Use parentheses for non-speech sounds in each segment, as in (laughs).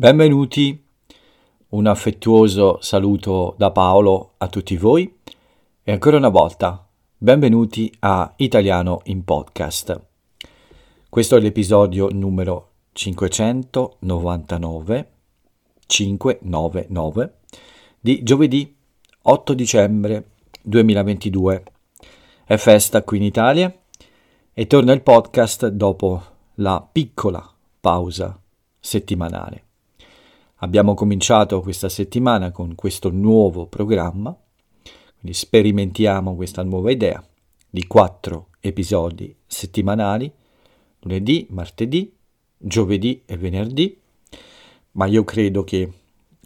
Benvenuti, un affettuoso saluto da Paolo a tutti voi e ancora una volta benvenuti a Italiano in Podcast. Questo è l'episodio numero 599, 599 di giovedì 8 dicembre 2022. È festa qui in Italia e torna il podcast dopo la piccola pausa settimanale. Abbiamo cominciato questa settimana con questo nuovo programma, quindi sperimentiamo questa nuova idea di quattro episodi settimanali, lunedì, martedì, giovedì e venerdì, ma io credo che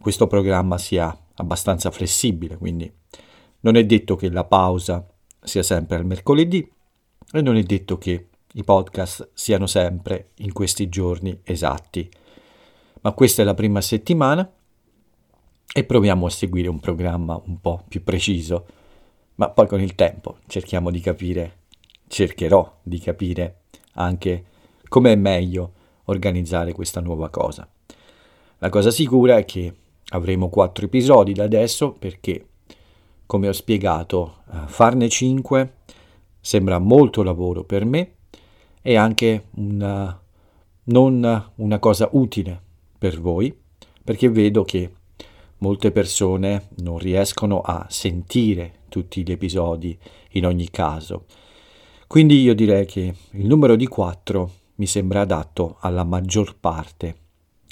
questo programma sia abbastanza flessibile, quindi non è detto che la pausa sia sempre al mercoledì e non è detto che i podcast siano sempre in questi giorni esatti ma questa è la prima settimana e proviamo a seguire un programma un po' più preciso, ma poi con il tempo cerchiamo di capire, cercherò di capire anche come è meglio organizzare questa nuova cosa. La cosa sicura è che avremo quattro episodi da adesso perché, come ho spiegato, eh, farne cinque sembra molto lavoro per me e anche una, non una cosa utile per voi, perché vedo che molte persone non riescono a sentire tutti gli episodi in ogni caso. Quindi io direi che il numero di 4 mi sembra adatto alla maggior parte,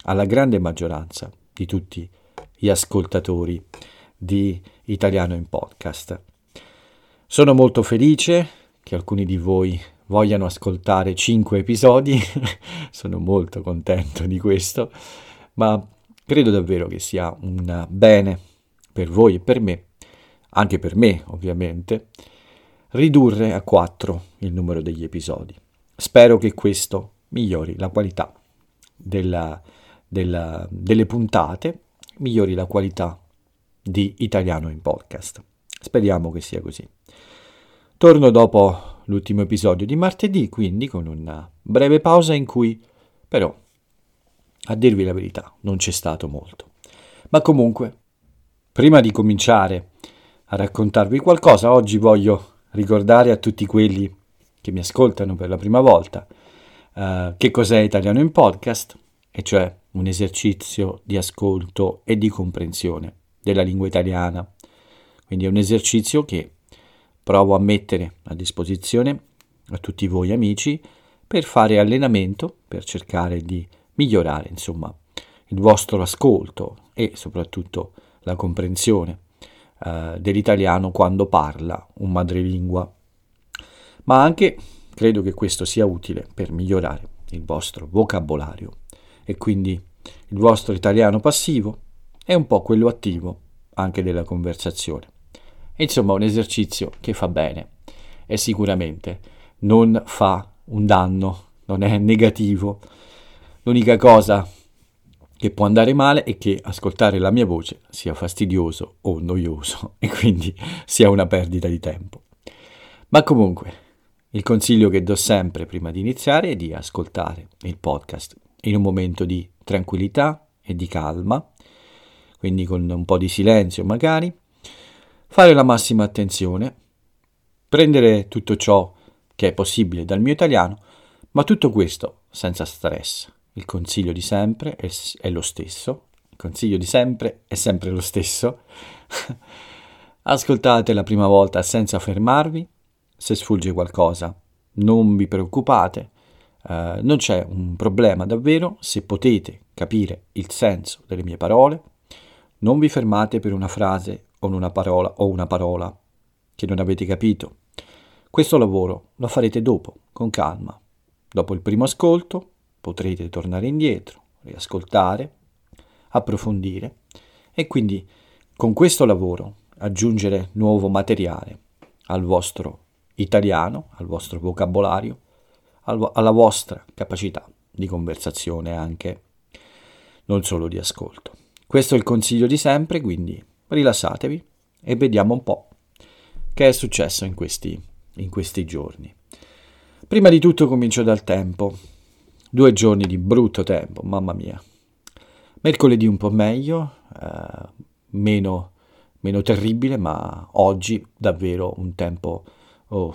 alla grande maggioranza di tutti gli ascoltatori di Italiano in Podcast. Sono molto felice che alcuni di voi vogliano ascoltare 5 episodi, (laughs) sono molto contento di questo, ma credo davvero che sia un bene per voi e per me, anche per me ovviamente, ridurre a 4 il numero degli episodi. Spero che questo migliori la qualità della, della, delle puntate, migliori la qualità di italiano in podcast. Speriamo che sia così. Torno dopo l'ultimo episodio di martedì, quindi con una breve pausa in cui però, a dirvi la verità, non c'è stato molto. Ma comunque, prima di cominciare a raccontarvi qualcosa, oggi voglio ricordare a tutti quelli che mi ascoltano per la prima volta uh, che cos'è Italiano in Podcast, e cioè un esercizio di ascolto e di comprensione della lingua italiana. Quindi è un esercizio che provo a mettere a disposizione a tutti voi amici per fare allenamento, per cercare di migliorare insomma il vostro ascolto e soprattutto la comprensione eh, dell'italiano quando parla un madrelingua. Ma anche credo che questo sia utile per migliorare il vostro vocabolario e quindi il vostro italiano passivo è un po' quello attivo anche della conversazione. Insomma, un esercizio che fa bene e sicuramente non fa un danno, non è negativo. L'unica cosa che può andare male è che ascoltare la mia voce sia fastidioso o noioso (laughs) e quindi sia una perdita di tempo. Ma comunque, il consiglio che do sempre prima di iniziare è di ascoltare il podcast in un momento di tranquillità e di calma, quindi con un po' di silenzio magari, fare la massima attenzione, prendere tutto ciò che è possibile dal mio italiano, ma tutto questo senza stress. Il consiglio di sempre è, è lo stesso, il consiglio di sempre è sempre lo stesso. (laughs) Ascoltate la prima volta senza fermarvi, se sfugge qualcosa non vi preoccupate, uh, non c'è un problema davvero, se potete capire il senso delle mie parole, non vi fermate per una frase o una parola o una parola che non avete capito. Questo lavoro lo farete dopo, con calma. Dopo il primo ascolto potrete tornare indietro, riascoltare, approfondire e quindi con questo lavoro aggiungere nuovo materiale al vostro italiano, al vostro vocabolario, al, alla vostra capacità di conversazione anche, non solo di ascolto. Questo è il consiglio di sempre, quindi rilassatevi e vediamo un po' che è successo in questi, in questi giorni. Prima di tutto comincio dal tempo. Due giorni di brutto tempo, mamma mia. Mercoledì un po' meglio, eh, meno, meno, terribile, ma oggi davvero un tempo oh,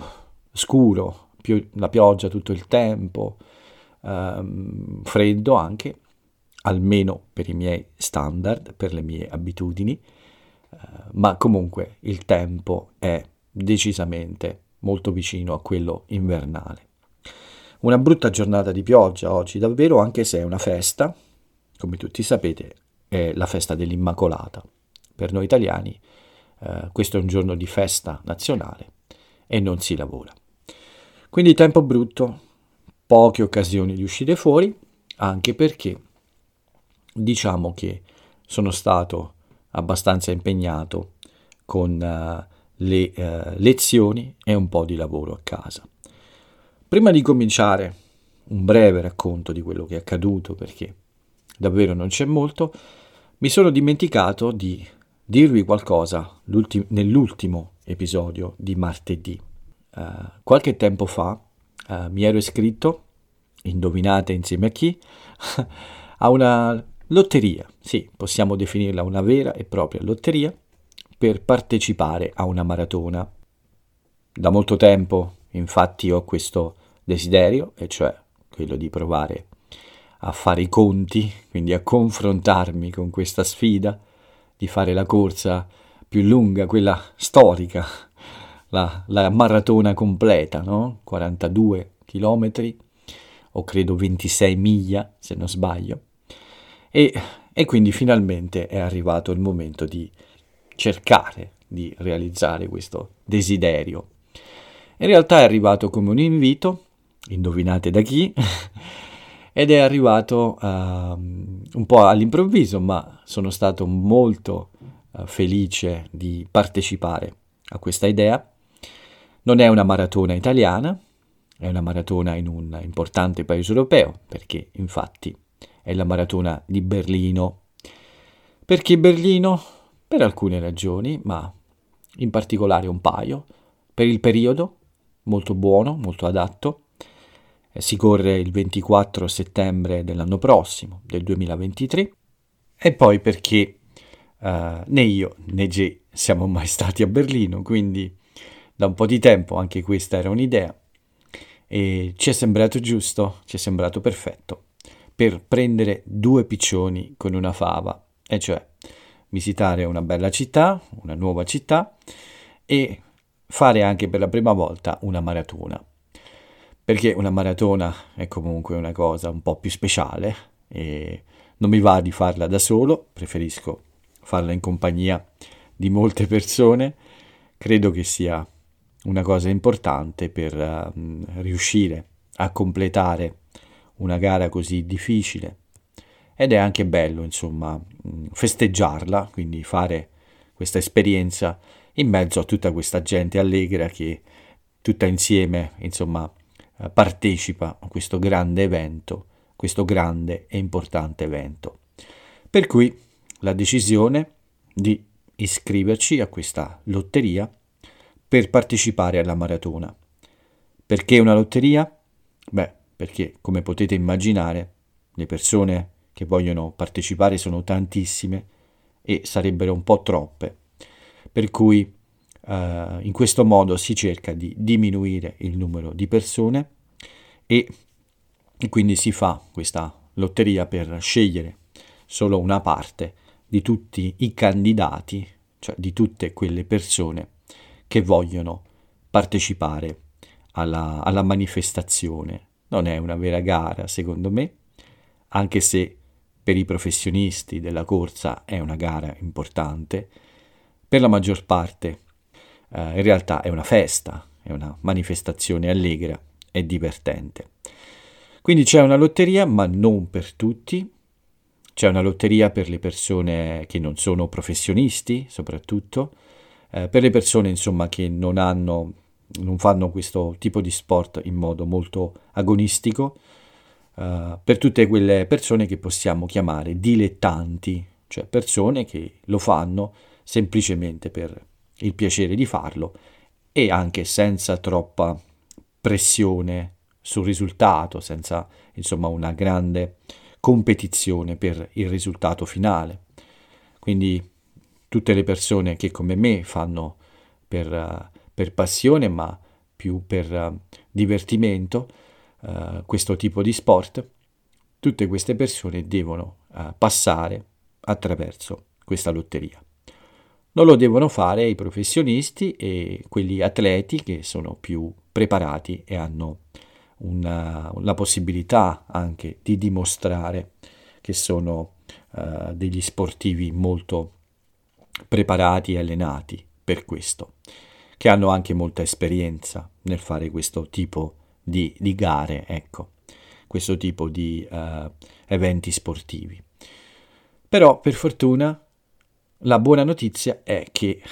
scuro, più, la pioggia tutto il tempo, ehm, freddo anche, almeno per i miei standard, per le mie abitudini, ma comunque il tempo è decisamente molto vicino a quello invernale. Una brutta giornata di pioggia oggi davvero, anche se è una festa, come tutti sapete, è la festa dell'Immacolata. Per noi italiani eh, questo è un giorno di festa nazionale e non si lavora. Quindi tempo brutto, poche occasioni di uscire fuori, anche perché diciamo che sono stato abbastanza impegnato con uh, le uh, lezioni e un po' di lavoro a casa. Prima di cominciare un breve racconto di quello che è accaduto, perché davvero non c'è molto, mi sono dimenticato di dirvi qualcosa nell'ultimo episodio di martedì. Uh, qualche tempo fa mi ero iscritto, indovinate insieme a chi, (laughs) a una Lotteria, sì, possiamo definirla una vera e propria lotteria, per partecipare a una maratona. Da molto tempo, infatti, ho questo desiderio, e cioè quello di provare a fare i conti, quindi a confrontarmi con questa sfida, di fare la corsa più lunga, quella storica, la, la maratona completa, no? 42 chilometri, o credo 26 miglia, se non sbaglio. E, e quindi finalmente è arrivato il momento di cercare di realizzare questo desiderio. In realtà è arrivato come un invito, indovinate da chi, (laughs) ed è arrivato uh, un po' all'improvviso, ma sono stato molto uh, felice di partecipare a questa idea. Non è una maratona italiana, è una maratona in un importante paese europeo, perché infatti è la maratona di Berlino. Perché Berlino? Per alcune ragioni, ma in particolare un paio. Per il periodo, molto buono, molto adatto. Eh, si corre il 24 settembre dell'anno prossimo, del 2023. E poi perché uh, né io né Jay siamo mai stati a Berlino, quindi da un po' di tempo anche questa era un'idea. E ci è sembrato giusto, ci è sembrato perfetto per prendere due piccioni con una fava, e cioè visitare una bella città, una nuova città e fare anche per la prima volta una maratona. Perché una maratona è comunque una cosa un po' più speciale e non mi va di farla da solo, preferisco farla in compagnia di molte persone. Credo che sia una cosa importante per uh, riuscire a completare una gara così difficile ed è anche bello insomma mm, festeggiarla, quindi fare questa esperienza in mezzo a tutta questa gente allegra che tutta insieme insomma eh, partecipa a questo grande evento, questo grande e importante evento. Per cui la decisione di iscriverci a questa lotteria per partecipare alla maratona. Perché una lotteria? Beh, perché come potete immaginare le persone che vogliono partecipare sono tantissime e sarebbero un po' troppe, per cui uh, in questo modo si cerca di diminuire il numero di persone e quindi si fa questa lotteria per scegliere solo una parte di tutti i candidati, cioè di tutte quelle persone che vogliono partecipare alla, alla manifestazione non è una vera gara, secondo me, anche se per i professionisti della corsa è una gara importante, per la maggior parte eh, in realtà è una festa, è una manifestazione allegra e divertente. Quindi c'è una lotteria, ma non per tutti. C'è una lotteria per le persone che non sono professionisti, soprattutto, eh, per le persone insomma che non hanno non fanno questo tipo di sport in modo molto agonistico, uh, per tutte quelle persone che possiamo chiamare dilettanti, cioè persone che lo fanno semplicemente per il piacere di farlo e anche senza troppa pressione sul risultato, senza insomma una grande competizione per il risultato finale. Quindi tutte le persone che come me fanno per, uh, per passione, ma più per uh, divertimento, uh, questo tipo di sport, tutte queste persone devono passare attraverso questa lotteria. Non lo devono fare i professionisti e quelli atleti che sono più preparati e hanno una, la possibilità anche di dimostrare che sono uh, degli sportivi molto preparati e allenati per questo, che hanno anche molta esperienza nel fare questo tipo di, di gare, ecco, questo tipo di uh, eventi sportivi. Però per fortuna la buona notizia è che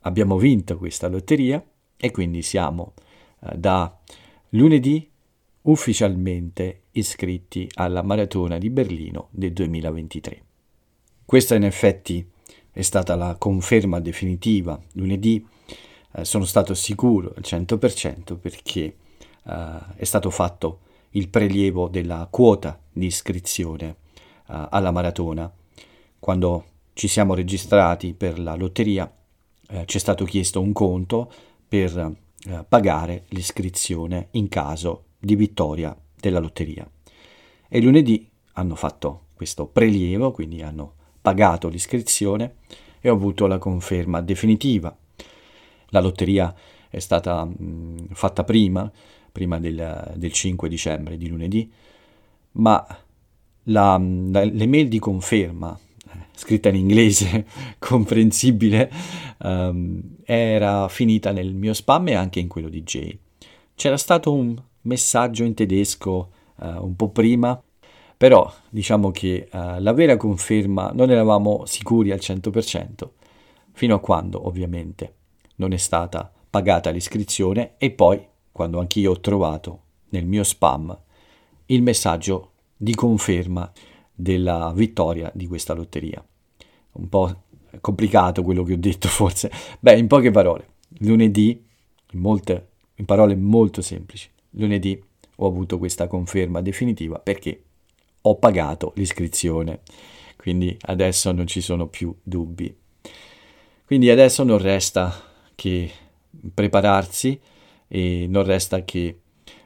abbiamo vinto questa lotteria e quindi siamo uh, da lunedì ufficialmente iscritti alla maratona di Berlino del 2023. Questa in effetti è stata la conferma definitiva. Lunedì eh, sono stato sicuro al 100% perché eh, è stato fatto il prelievo della quota di iscrizione eh, alla maratona. Quando ci siamo registrati per la lotteria ci è stato chiesto un conto per pagare l'iscrizione in caso di vittoria della lotteria. E lunedì hanno fatto questo prelievo, quindi hanno pagato l'iscrizione e ho avuto la conferma definitiva. La lotteria è stata mh, fatta prima, prima del, del, 5 dicembre di lunedì, ma la, la, l'email di conferma, eh, scritta in inglese, (laughs) comprensibile, um, era finita nel mio spam e anche in quello di Jay. C'era stato un messaggio in tedesco uh, un po' prima, però diciamo che uh, la vera conferma non eravamo sicuri al 100%, fino a quando ovviamente non è stata pagata l'iscrizione e poi quando anch'io ho trovato nel mio spam il messaggio di conferma della vittoria di questa lotteria. Un po' complicato quello che ho detto (laughs) forse. Beh, in poche parole, lunedì, in, molte, in parole molto semplici, lunedì ho avuto questa conferma definitiva perché ho pagato l'iscrizione, quindi adesso non ci sono più dubbi. Quindi adesso non resta che prepararsi e non resta che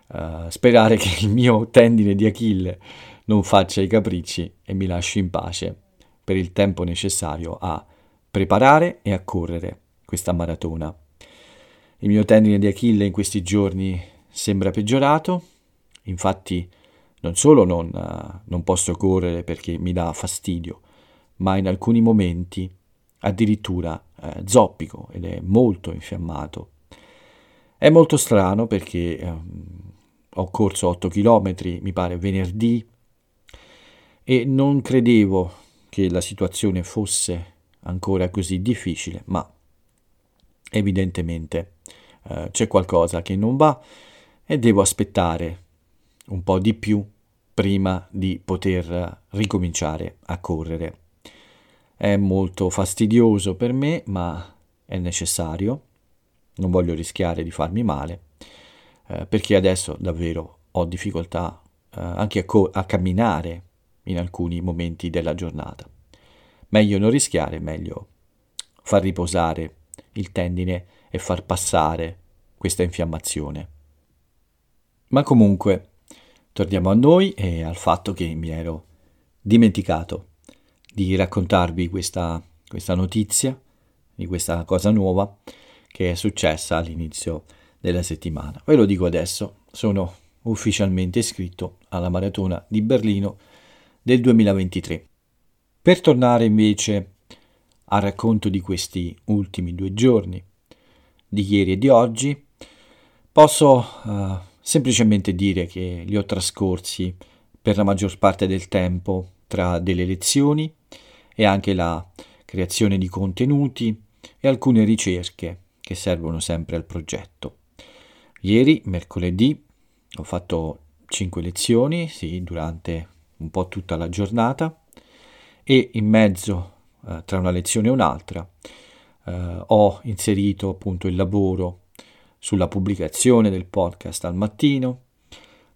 uh, sperare che il mio tendine di Achille non faccia i capricci e mi lasci in pace per il tempo necessario a preparare e a correre questa maratona. Il mio tendine di Achille in questi giorni sembra peggiorato, infatti non solo non, uh, non posso correre perché mi dà fastidio, ma in alcuni momenti addirittura uh, zoppico ed è molto infiammato. È molto strano perché um, ho corso 8 km, mi pare venerdì, e non credevo che la situazione fosse ancora così difficile, ma evidentemente uh, c'è qualcosa che non va e devo aspettare un po' di più prima di poter ricominciare a correre. È molto fastidioso per me, ma è necessario. Non voglio rischiare di farmi male, eh, perché adesso davvero ho difficoltà eh, anche a, co- a camminare in alcuni momenti della giornata. Meglio non rischiare, meglio far riposare il tendine e far passare questa infiammazione. Ma comunque, torniamo a noi e al fatto che mi ero dimenticato di raccontarvi questa, questa notizia, di questa cosa nuova che è successa all'inizio della settimana. Ve lo dico adesso, sono ufficialmente iscritto alla maratona di Berlino del 2023. Per tornare invece al racconto di questi ultimi due giorni, di ieri e di oggi, posso uh, semplicemente dire che li ho trascorsi per la maggior parte del tempo tra delle lezioni e anche la creazione di contenuti e alcune ricerche che servono sempre al progetto. Ieri, mercoledì, ho fatto 5 lezioni, sì, durante un po' tutta la giornata e in mezzo, eh, tra una lezione e un'altra, eh, ho inserito appunto il lavoro sulla pubblicazione del podcast al mattino,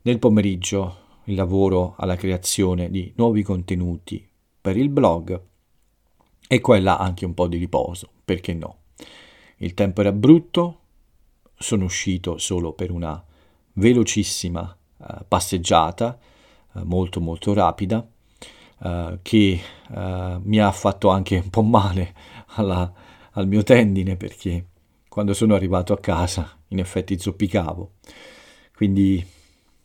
nel pomeriggio il lavoro alla creazione di nuovi contenuti per il blog e qua là anche un po' di riposo, perché no? Il tempo era brutto, sono uscito solo per una velocissima uh, passeggiata, uh, molto molto rapida, uh, che mi ha fatto anche un po' male alla, al mio tendine perché quando sono arrivato a casa in effetti zoppicavo. Quindi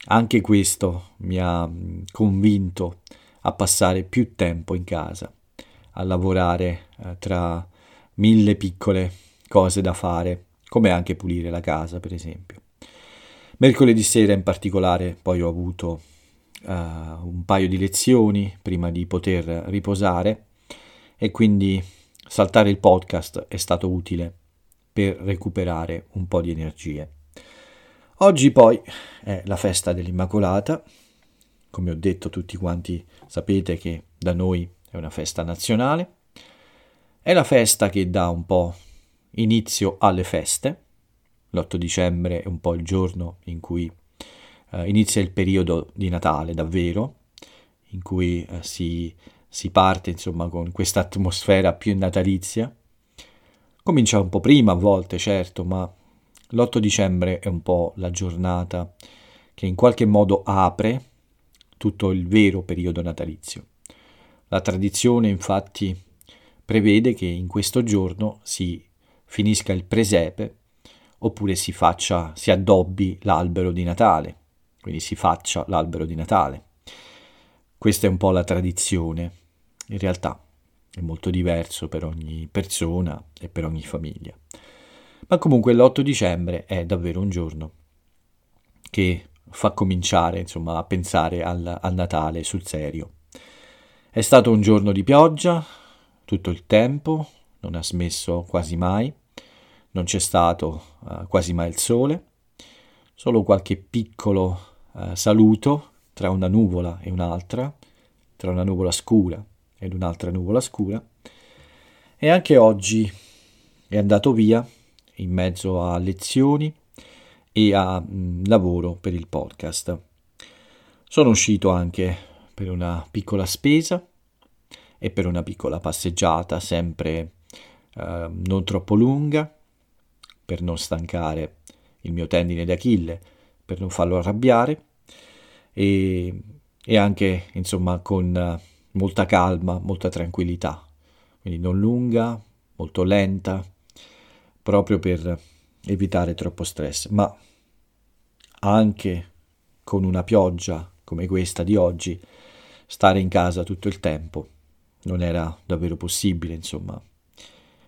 anche questo mi ha mm, convinto a passare più tempo in casa, a lavorare eh, tra mille piccole cose da fare, come anche pulire la casa, per esempio. Mercoledì sera in particolare poi ho avuto uh, un paio di lezioni prima di poter riposare e quindi saltare il podcast è stato utile per recuperare un po' di energie. Oggi poi è la festa dell'Immacolata, come ho detto tutti quanti sapete che da noi è una festa nazionale, è la festa che dà un po' inizio alle feste, l'8 dicembre è un po' il giorno in cui eh, inizia il periodo di Natale davvero, in cui eh, si, si parte insomma con questa atmosfera più natalizia. Comincia un po' prima a volte, certo, ma l'8 dicembre è un po' la giornata che in qualche modo apre tutto il vero periodo natalizio. La tradizione infatti prevede che in questo giorno si finisca il presepe oppure si faccia, si addobbi l'albero di Natale, quindi si faccia l'albero di Natale. Questa è un po' la tradizione, in realtà è molto diverso per ogni persona e per ogni famiglia. Ma comunque l'8 dicembre è davvero un giorno che fa cominciare insomma, a pensare al, al Natale sul serio. È stato un giorno di pioggia tutto il tempo, non ha smesso quasi mai, non c'è stato uh, quasi mai il sole, solo qualche piccolo uh, saluto tra una nuvola e un'altra, tra una nuvola scura ed un'altra nuvola scura, e anche oggi è andato via in mezzo a lezioni e a mh, mm, lavoro per il podcast. Sono uscito anche per una piccola spesa e per una piccola passeggiata, sempre eh, non troppo lunga, per non stancare il mio tendine d'Achille, per non farlo arrabbiare e, e anche insomma con molta calma, molta tranquillità, quindi non lunga, molto lenta, proprio per evitare troppo stress, ma anche con una pioggia come questa di oggi, stare in casa tutto il tempo non era davvero possibile, insomma.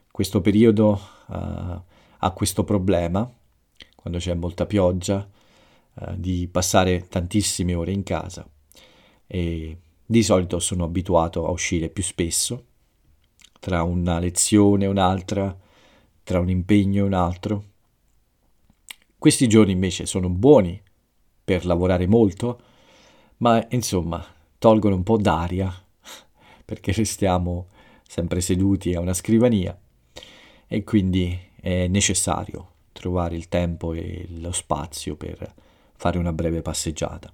Questo periodo uh, ha questo problema, quando c'è molta pioggia, uh, di passare tantissime ore in casa e di solito sono abituato a uscire più spesso, tra una lezione e un'altra, tra un impegno e un altro. Questi giorni invece sono buoni per lavorare molto, ma insomma tolgono un po' d'aria (laughs) perché restiamo sempre seduti a una scrivania e quindi è necessario trovare il tempo e lo spazio per fare una breve passeggiata.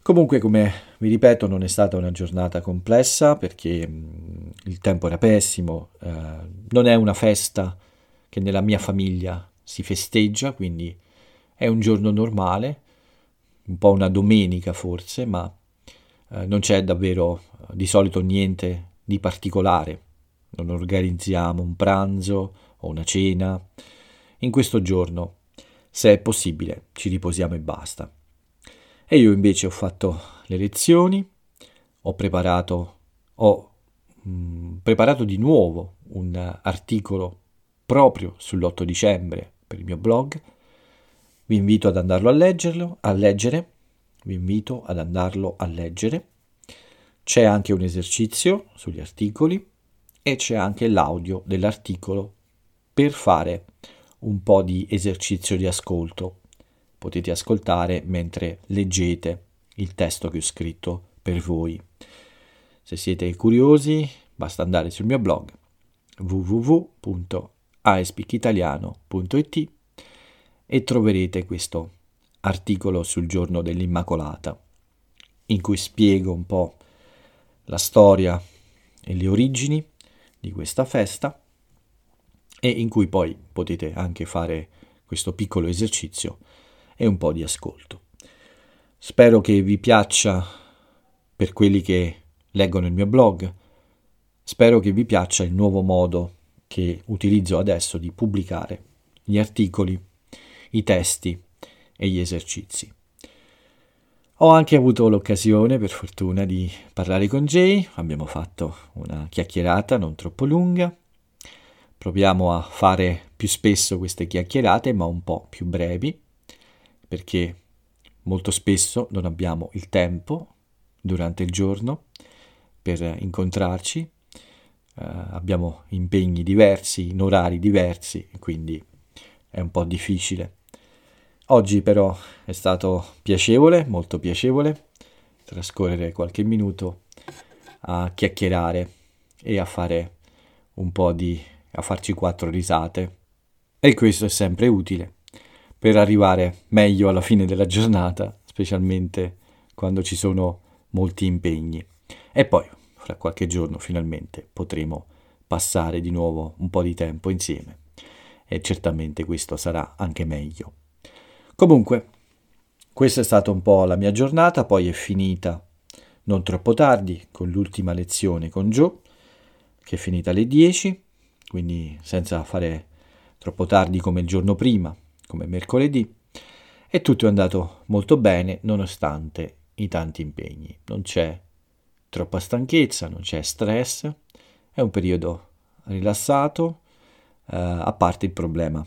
Comunque, come vi ripeto, non è stata una giornata complessa perché mh, il tempo era pessimo, eh, non è una festa che nella mia famiglia si festeggia, quindi è un giorno normale, un po' una domenica forse, ma eh, non c'è davvero eh, di solito niente di particolare, non organizziamo un pranzo o una cena. In questo giorno, se è possibile, ci riposiamo e basta. E io invece ho fatto le lezioni, ho preparato, ho, mh, mm, preparato di nuovo un articolo proprio sull'8 dicembre per il mio blog. Vi invito ad andarlo a leggerlo, a leggere vi invito ad andarlo a leggere. C'è anche un esercizio sugli articoli e c'è anche l'audio dell'articolo per fare un po' di esercizio di ascolto. Potete ascoltare mentre leggete il testo che ho scritto per voi. Se siete curiosi, basta andare sul mio blog www.aespeakitaliano.it e troverete questo articolo sul giorno dell'Immacolata, in cui spiego un po' la storia e le origini di questa festa e in cui poi potete anche fare questo piccolo esercizio e un po' di ascolto. Spero che vi piaccia per quelli che leggono il mio blog, spero che vi piaccia il nuovo modo che utilizzo adesso di pubblicare gli articoli, i testi e gli esercizi. Ho anche avuto l'occasione, per fortuna, di parlare con Jay, abbiamo fatto una chiacchierata non troppo lunga. Proviamo a fare più spesso queste chiacchierate, ma un po' più brevi, perché molto spesso non abbiamo il tempo durante il giorno per incontrarci, abbiamo impegni diversi, in orari diversi, quindi è un po' difficile. Oggi però è stato piacevole, molto piacevole, trascorrere qualche minuto a chiacchierare e a fare un po' di... a farci quattro risate. E questo è sempre utile per arrivare meglio alla fine della giornata, specialmente quando ci sono molti impegni. E poi, fra qualche giorno, finalmente potremo passare di nuovo un po' di tempo insieme. E certamente questo sarà anche meglio. Comunque, questa è stata un po' la mia giornata, poi è finita non troppo tardi con l'ultima lezione con Joe, che è finita alle 10, quindi senza fare troppo tardi come il giorno prima, come mercoledì, e tutto è andato molto bene nonostante i tanti impegni. Non c'è troppa stanchezza, non c'è stress, è un periodo rilassato, eh, a parte il problema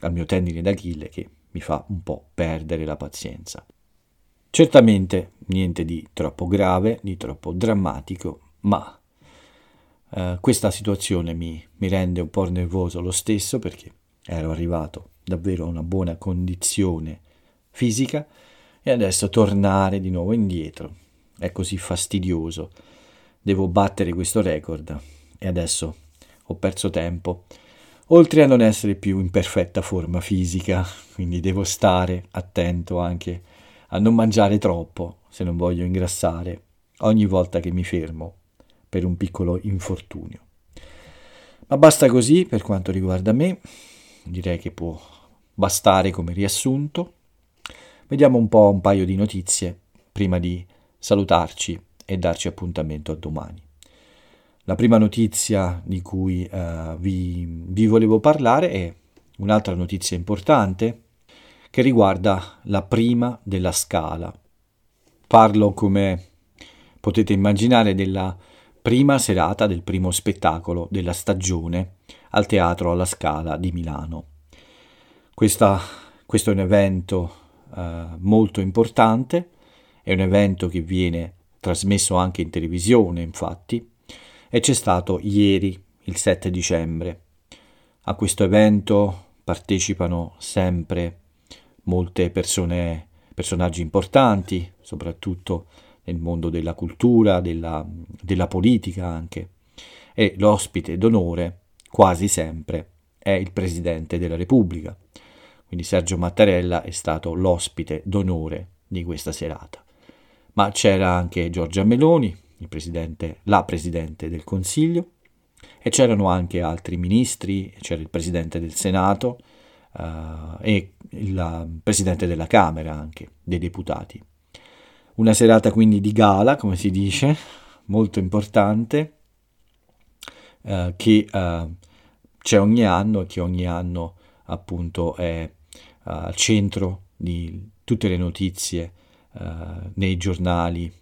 al mio tendine d'Achille che mi fa un po' perdere la pazienza. Certamente niente di troppo grave, di troppo drammatico, ma eh, questa situazione mi, mi rende un po' nervoso lo stesso perché ero arrivato davvero a una buona condizione fisica e adesso tornare di nuovo indietro è così fastidioso. Devo battere questo record e adesso ho perso tempo oltre a non essere più in perfetta forma fisica, quindi devo stare attento anche a non mangiare troppo se non voglio ingrassare ogni volta che mi fermo per un piccolo infortunio. Ma basta così per quanto riguarda me, direi che può bastare come riassunto. Vediamo un po' un paio di notizie prima di salutarci e darci appuntamento a domani. La prima notizia di cui uh, vi, vi volevo parlare è un'altra notizia importante che riguarda la prima della scala. Parlo, come potete immaginare, della prima serata del primo spettacolo della stagione al Teatro alla Scala di Milano. Questa, questo è un evento uh, molto importante, è un evento che viene trasmesso anche in televisione, infatti, e c'è stato ieri, il 7 dicembre. A questo evento partecipano sempre molte persone, personaggi importanti, soprattutto nel mondo della cultura, della, della politica anche. E l'ospite d'onore, quasi sempre, è il Presidente della Repubblica. Quindi Sergio Mattarella è stato l'ospite d'onore di questa serata. Ma c'era anche Giorgia Meloni, presidente, la Presidente del Consiglio, e c'erano anche altri ministri, c'era il Presidente del Senato uh, e il Presidente della Camera anche, dei deputati. Una serata quindi di gala, come si dice, molto importante, uh, che uh, c'è ogni anno e che ogni anno appunto è al centro di tutte le notizie nei giornali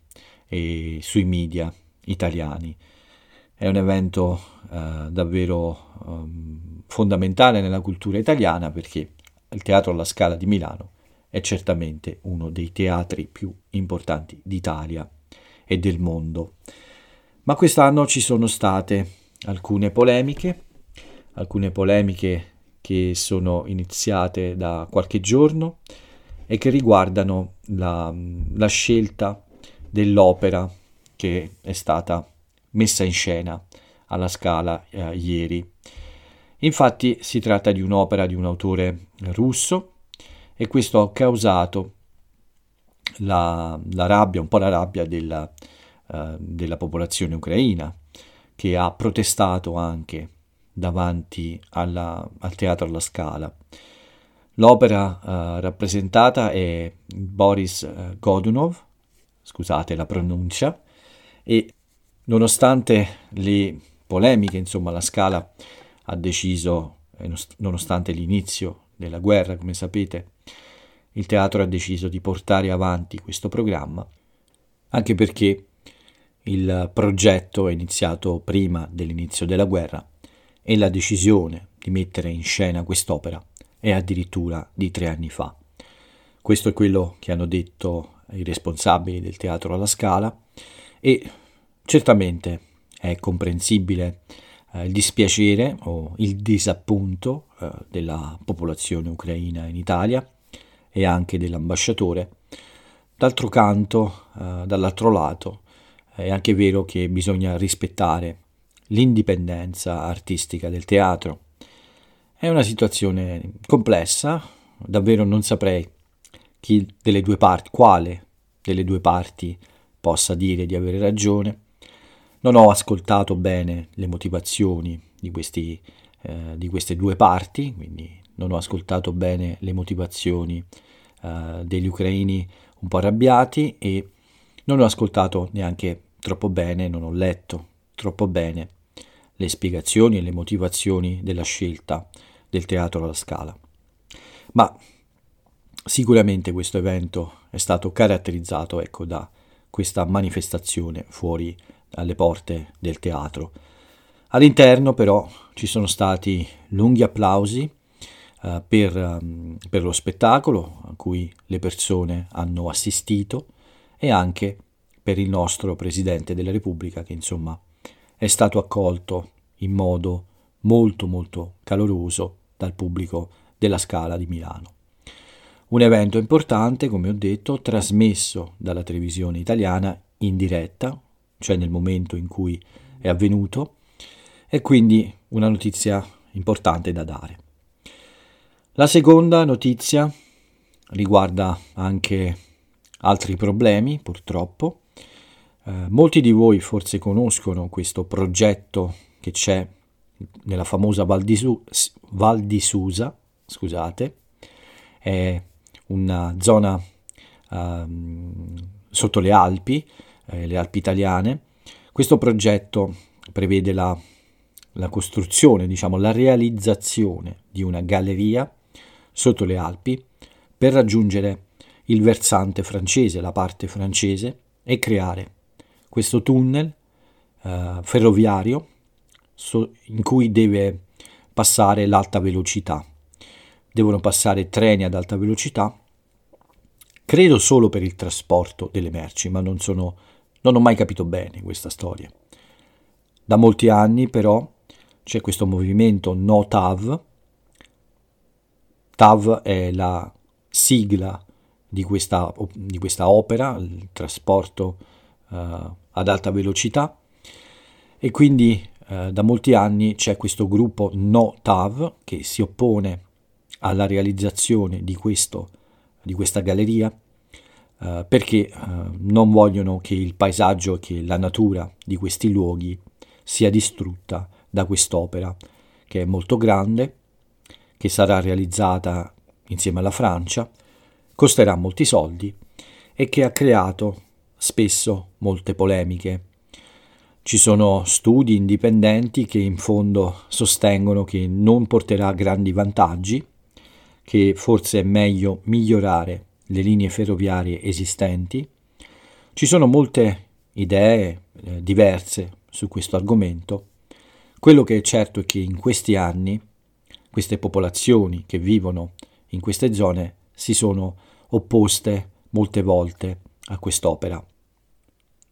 e sui media italiani. È un evento uh, davvero um, fondamentale nella cultura italiana perché il Teatro alla Scala di Milano è certamente uno dei teatri più importanti d'Italia e del mondo. Ma quest'anno ci sono state alcune polemiche, alcune polemiche che sono iniziate da qualche giorno e che riguardano la, la scelta dell'opera che è stata messa in scena alla Scala eh, ieri. Infatti si tratta di un'opera di un autore russo e questo ha causato la, la rabbia, un po' la rabbia della, uh, della popolazione ucraina, che ha protestato anche davanti alla, al teatro alla Scala. L'opera uh, rappresentata è Boris uh, Godunov, scusate la pronuncia, e nonostante le polemiche, insomma, la Scala ha deciso, nonostante l'inizio della guerra, come sapete, il teatro ha deciso di portare avanti questo programma, anche perché il progetto è iniziato prima dell'inizio della guerra e la decisione di mettere in scena quest'opera è addirittura di tre anni fa. Questo è quello che hanno detto i responsabili del teatro alla Scala e certamente è comprensibile eh, il dispiacere o il disappunto eh, della popolazione ucraina in Italia e anche dell'ambasciatore. D'altro canto, eh, dall'altro lato, è anche vero che bisogna rispettare l'indipendenza artistica del teatro. È una situazione complessa, davvero non saprei delle parti, quale delle due parti possa dire di avere ragione. Non ho ascoltato bene le motivazioni di, questi, eh, di queste due parti, quindi non ho ascoltato bene le motivazioni eh, degli ucraini un po' arrabbiati e non ho ascoltato neanche troppo bene, non ho letto troppo bene le spiegazioni e le motivazioni della scelta del teatro alla scala. Ma sicuramente questo evento è stato caratterizzato ecco, da questa manifestazione fuori dalle porte del teatro. All'interno però ci sono stati lunghi applausi uh, per, um, per lo spettacolo a cui le persone hanno assistito e anche per il nostro Presidente della Repubblica che insomma è stato accolto in modo molto molto caloroso dal pubblico della Scala di Milano. Un evento importante, come ho detto, trasmesso dalla televisione italiana in diretta, cioè nel momento in cui è avvenuto, e quindi una notizia importante da dare. La seconda notizia riguarda anche altri problemi, purtroppo, eh, molti di voi forse conoscono questo progetto che c'è nella famosa Val di, Su- Val di Susa, scusate, è una zona um, sotto le Alpi, eh, le Alpi italiane. Questo progetto prevede la, la costruzione, diciamo la realizzazione di una galleria sotto le Alpi per raggiungere il versante francese, la parte francese, e creare questo tunnel eh, ferroviario in cui deve passare l'alta velocità. Devono passare treni ad alta velocità, credo solo per il trasporto delle merci, ma non, sono, non ho mai capito bene questa storia. Da molti anni però c'è questo movimento No TAV. TAV è la sigla di questa, di questa opera, il trasporto uh, ad alta velocità e quindi uh, da molti anni c'è questo gruppo No TAV che si oppone alla realizzazione di, questo, di questa galleria uh, perché non vogliono che il paesaggio, che la natura di questi luoghi sia distrutta da quest'opera che è molto grande, che sarà realizzata insieme alla Francia, costerà molti soldi e che ha creato spesso molte polemiche. Ci sono studi indipendenti che in fondo sostengono che non porterà grandi vantaggi, che forse è meglio migliorare le linee ferroviarie esistenti. Ci sono molte idee eh, diverse su questo argomento. Quello che è certo è che in questi anni queste popolazioni che vivono in queste zone si sono opposte molte volte a quest'opera.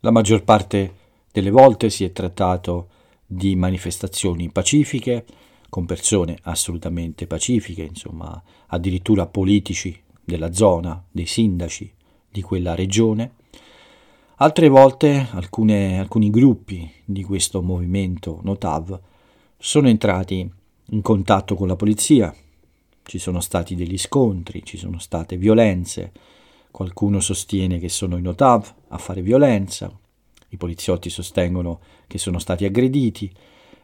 La maggior parte delle volte si è trattato di manifestazioni pacifiche, con persone assolutamente pacifiche, insomma, addirittura politici della zona, dei sindaci di quella regione. Altre volte alcune, alcuni gruppi di questo movimento Notav sono entrati in contatto con la polizia, ci sono stati degli scontri, ci sono state violenze, qualcuno sostiene che sono i Notav a fare violenza, i poliziotti sostengono che sono stati aggrediti,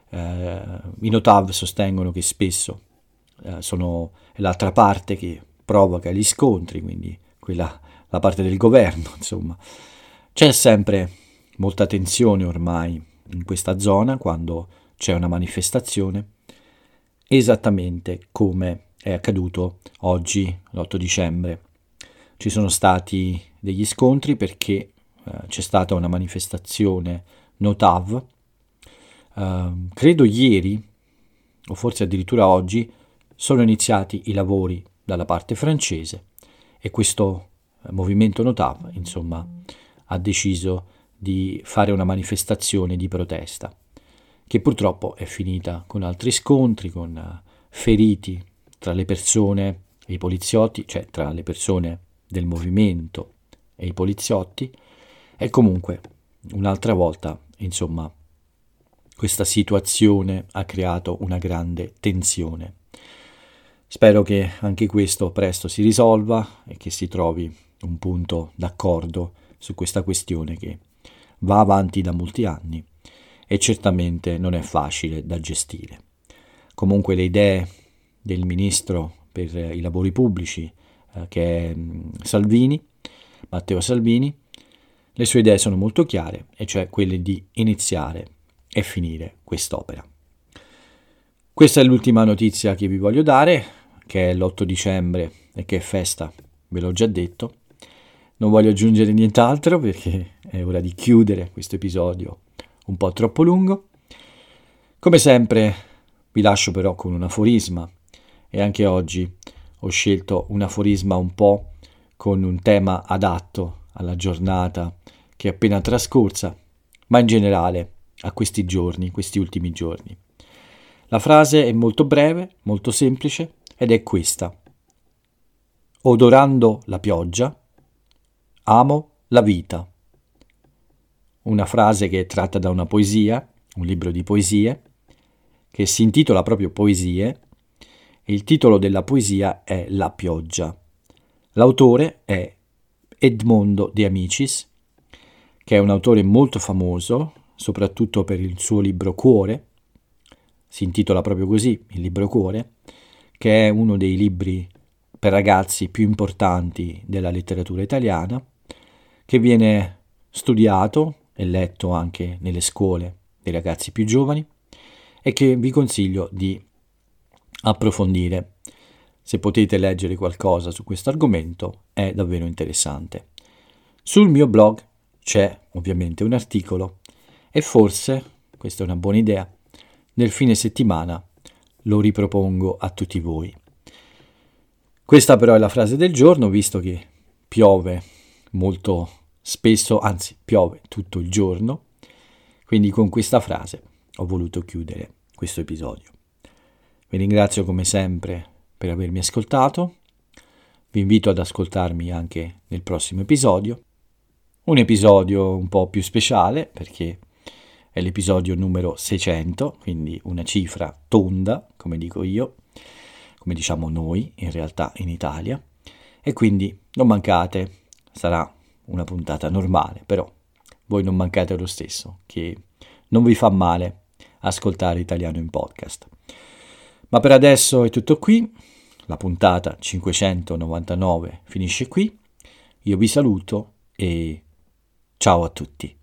eh, i Notav sostengono che spesso eh, sono l'altra parte che provoca gli scontri, quindi quella la parte del governo, (laughs) insomma. C'è sempre molta tensione ormai in questa zona quando c'è una manifestazione, esattamente come è accaduto oggi, l'8 dicembre. Ci sono stati degli scontri perché eh, c'è stata una manifestazione Notav, eh, credo ieri, o forse addirittura oggi, sono iniziati i lavori dalla parte francese e questo eh, movimento Notav, insomma, ha deciso di fare una manifestazione di protesta, che purtroppo è finita con altri scontri, con eh, feriti tra le persone e i poliziotti, cioè tra le persone del movimento e i poliziotti, e comunque un'altra volta, insomma, questa situazione ha creato una grande tensione. Spero che anche questo presto si risolva e che si trovi un punto d'accordo su questa questione che va avanti da molti anni e certamente non è facile da gestire. Comunque le idee del ministro per i lavori pubblici, eh, che è mm, Salvini, Matteo Salvini, le sue idee sono molto chiare, e cioè quelle di iniziare e finire quest'opera. Questa è l'ultima notizia che vi voglio dare, che è l'8 dicembre e che è festa, ve l'ho già detto. Non voglio aggiungere nient'altro perché è ora di chiudere questo episodio un po' troppo lungo. Come sempre vi lascio però con un aforisma e anche oggi ho scelto un aforisma un po' con un tema adatto alla giornata che è appena trascorsa, ma in generale a questi giorni, questi ultimi giorni. La frase è molto breve, molto semplice ed è questa. Odorando la pioggia, amo la vita. Una frase che è tratta da una poesia, un libro di poesie, che si intitola proprio Poesie, e il titolo della poesia è La pioggia. L'autore è Edmondo De Amicis, che è un autore molto famoso, soprattutto per il suo libro Cuore, si intitola proprio così, il libro Cuore, che è uno dei libri per ragazzi più importanti della letteratura italiana, che viene studiato e letto anche nelle scuole dei ragazzi più giovani e che vi consiglio di approfondire. Se potete leggere qualcosa su questo argomento è davvero interessante. Sul mio blog c'è ovviamente un articolo e forse, questa è una buona idea, nel fine settimana lo ripropongo a tutti voi. Questa però è la frase del giorno, visto che piove molto spesso, anzi piove tutto il giorno, quindi con questa frase ho voluto chiudere questo episodio. Vi ringrazio come sempre per avermi ascoltato, vi invito ad ascoltarmi anche nel prossimo episodio, un episodio un po' più speciale perché è l'episodio numero 600, quindi una cifra tonda, come dico io, come diciamo noi in realtà in Italia, e quindi non mancate, sarà una puntata normale, però voi non mancate lo stesso, che non vi fa male ascoltare italiano in podcast. Ma per adesso è tutto qui, la puntata 599 finisce qui, io vi saluto e ciao a tutti.